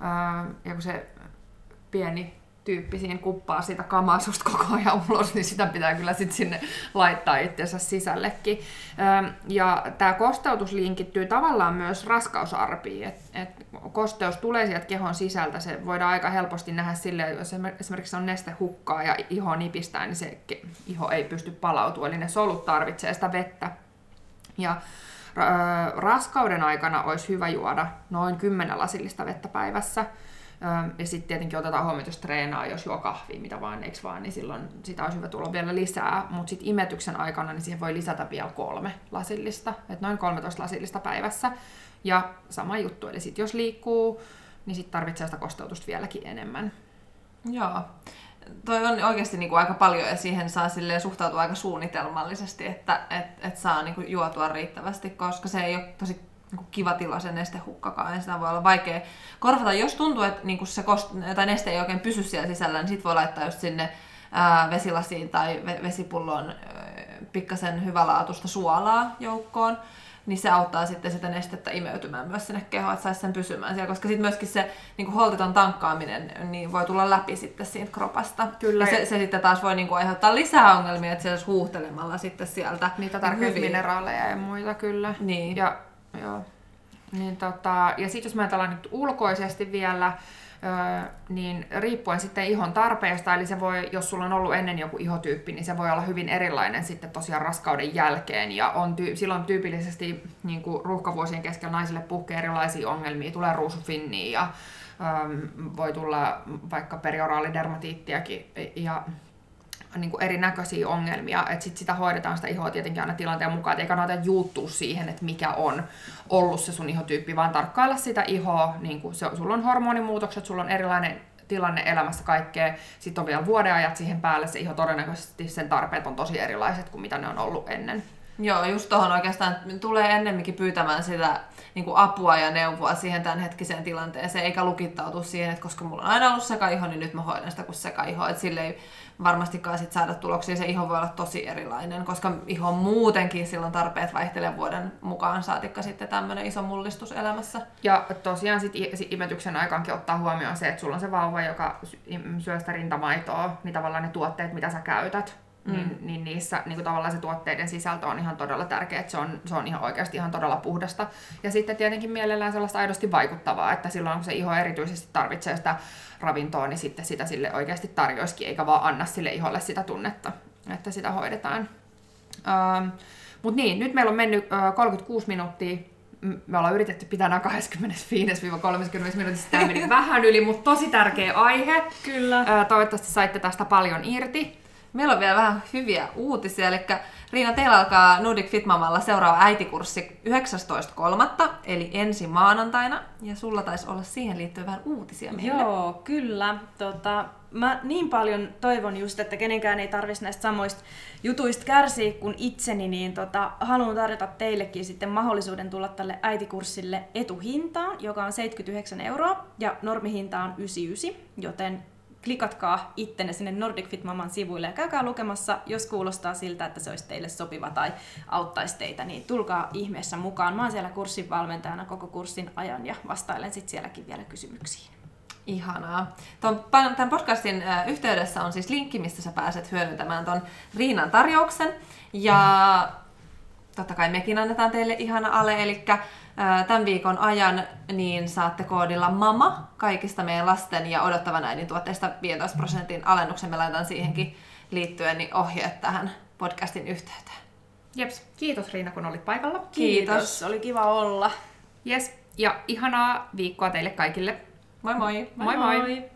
B: Um, ja kun se pieni tyyppi siinä kuppaa sitä kamaa susta koko ajan ulos, niin sitä pitää kyllä sitten sinne laittaa itsensä sisällekin. Ja tämä kosteutus linkittyy tavallaan myös raskausarpiin, että et kosteus tulee sieltä kehon sisältä, se voidaan aika helposti nähdä sille, että jos esimerkiksi on nestehukkaa ja iho nipistää, niin se iho ei pysty palautumaan, eli ne solut tarvitsee sitä vettä. Ja raskauden aikana olisi hyvä juoda noin 10 lasillista vettä päivässä, ja sitten tietenkin otetaan huomioon, jos treenaa, jos juo kahvia, mitä vaan, eikö vaan, niin silloin sitä olisi hyvä tulla vielä lisää. Mutta sitten imetyksen aikana niin siihen voi lisätä vielä kolme lasillista, että noin 13 lasillista päivässä. Ja sama juttu, eli sitten jos liikkuu, niin sitten tarvitsee sitä kosteutusta vieläkin enemmän.
A: Joo. toi on oikeasti niinku aika paljon ja siihen saa suhtautua aika suunnitelmallisesti, että et, et saa niinku juotua riittävästi, koska se ei ole tosi niinku kiva tila se nestehukkakaan ja sitä voi olla vaikea korvata. Jos tuntuu, että niinku se kost- tai neste ei oikein pysy siellä sisällä, niin sit voi laittaa just sinne ää, vesilasiin tai ve- vesipulloon pikkasen hyvälaatuista suolaa joukkoon niin se auttaa sitten sitä nestettä imeytymään myös sinne kehoon, että saisi sen pysymään siellä, koska sitten myöskin se niin kuin holtiton tankkaaminen niin voi tulla läpi sitten siitä kropasta.
B: Kyllä.
A: Ja se, se sitten taas voi niin kuin aiheuttaa lisää ongelmia, että se huuhtelemalla sitten sieltä
B: Niitä
A: niin hyviä-
B: mineraaleja ja muita kyllä.
A: Niin.
B: Ja, joo. Niin tota, ja sitten jos me ajatellaan nyt ulkoisesti vielä, öö, niin riippuen sitten ihon tarpeesta, eli se voi, jos sulla on ollut ennen joku ihotyyppi, niin se voi olla hyvin erilainen sitten tosiaan raskauden jälkeen, ja on ty- silloin tyypillisesti niin ruuhkavuosien keskellä naisille puhkee erilaisia ongelmia, tulee ruusufinniä ja öö, voi tulla vaikka perioraalidermatiittiakin, ja niin kuin erinäköisiä ongelmia, että sit sitä hoidetaan sitä ihoa tietenkin aina tilanteen mukaan, et ei kannata juuttua siihen, että mikä on ollut se sun ihotyyppi, vaan tarkkailla sitä ihoa, niin kuin se, sulla on hormonimuutokset, sulla on erilainen tilanne elämässä kaikkea, sitten on vielä vuodenajat siihen päälle, se iho todennäköisesti sen tarpeet on tosi erilaiset kuin mitä ne on ollut ennen.
A: Joo, just tuohon oikeastaan tulee ennemminkin pyytämään sitä niin kuin apua ja neuvoa siihen tämänhetkiseen tilanteeseen, eikä lukittautu siihen, että koska mulla on aina ollut sekaiho, niin nyt mä hoidan sitä kuin sekaiho. Että sille ei varmastikaan sit saada tuloksia. Se iho voi olla tosi erilainen, koska iho muutenkin silloin tarpeet vaihtelee vuoden mukaan, saatikka sitten tämmöinen iso mullistus elämässä.
B: Ja tosiaan sit i- sit imetyksen aikaankin ottaa huomioon se, että sulla on se vauva, joka syö sitä rintamaitoa, niin tavallaan ne tuotteet, mitä sä käytät, mm. niin, niin niissä niin kuin tavallaan se tuotteiden sisältö on ihan todella tärkeä, että se on, se on ihan oikeasti ihan todella puhdasta. Ja sitten tietenkin mielellään sellaista aidosti vaikuttavaa, että silloin kun se iho erityisesti tarvitsee sitä ravintoa, niin sitten sitä sille oikeasti tarjoisikin, eikä vaan anna sille iholle sitä tunnetta, että sitä hoidetaan. Ähm, Mutta niin, nyt meillä on mennyt äh, 36 minuuttia. Me ollaan yritetty pitää nämä 25-30 minuutissa. Tämä meni vähän yli, mutta tosi tärkeä aihe.
C: Kyllä.
B: Äh, Toivottavasti saitte tästä paljon irti.
A: Meillä on vielä vähän hyviä uutisia, eli Riina, teillä alkaa Nordic Fit Mamalla seuraava äitikurssi 19.3. eli ensi maanantaina, ja sulla taisi olla siihen liittyen vähän uutisia meille.
C: Joo, kyllä. Tota, mä niin paljon toivon just, että kenenkään ei tarvitsisi näistä samoista jutuista kärsiä kuin itseni, niin tota, haluan tarjota teillekin sitten mahdollisuuden tulla tälle äitikurssille etuhintaan, joka on 79 euroa, ja normihinta on 99, joten klikatkaa ittenne sinne Nordic Fit Maman sivuille ja käykää lukemassa, jos kuulostaa siltä, että se olisi teille sopiva tai auttaisi teitä, niin tulkaa ihmeessä mukaan. Mä oon siellä kurssin valmentajana koko kurssin ajan ja vastailen sitten sielläkin vielä kysymyksiin.
A: Ihanaa. Tämän podcastin yhteydessä on siis linkki, mistä sä pääset hyödyntämään ton Riinan tarjouksen. Ja totta kai mekin annetaan teille ihana ale, eli tämän viikon ajan niin saatte koodilla MAMA kaikista meidän lasten ja odottavan äidin tuotteista 15 prosentin alennuksen. Me laitan siihenkin liittyen niin ohjeet tähän podcastin yhteyteen.
B: Jeps, kiitos Riina, kun olit paikalla.
A: Kiitos.
C: Oli kiva olla.
B: Yes, ja ihanaa viikkoa teille kaikille.
A: Moi moi!
B: Moi moi!
C: moi.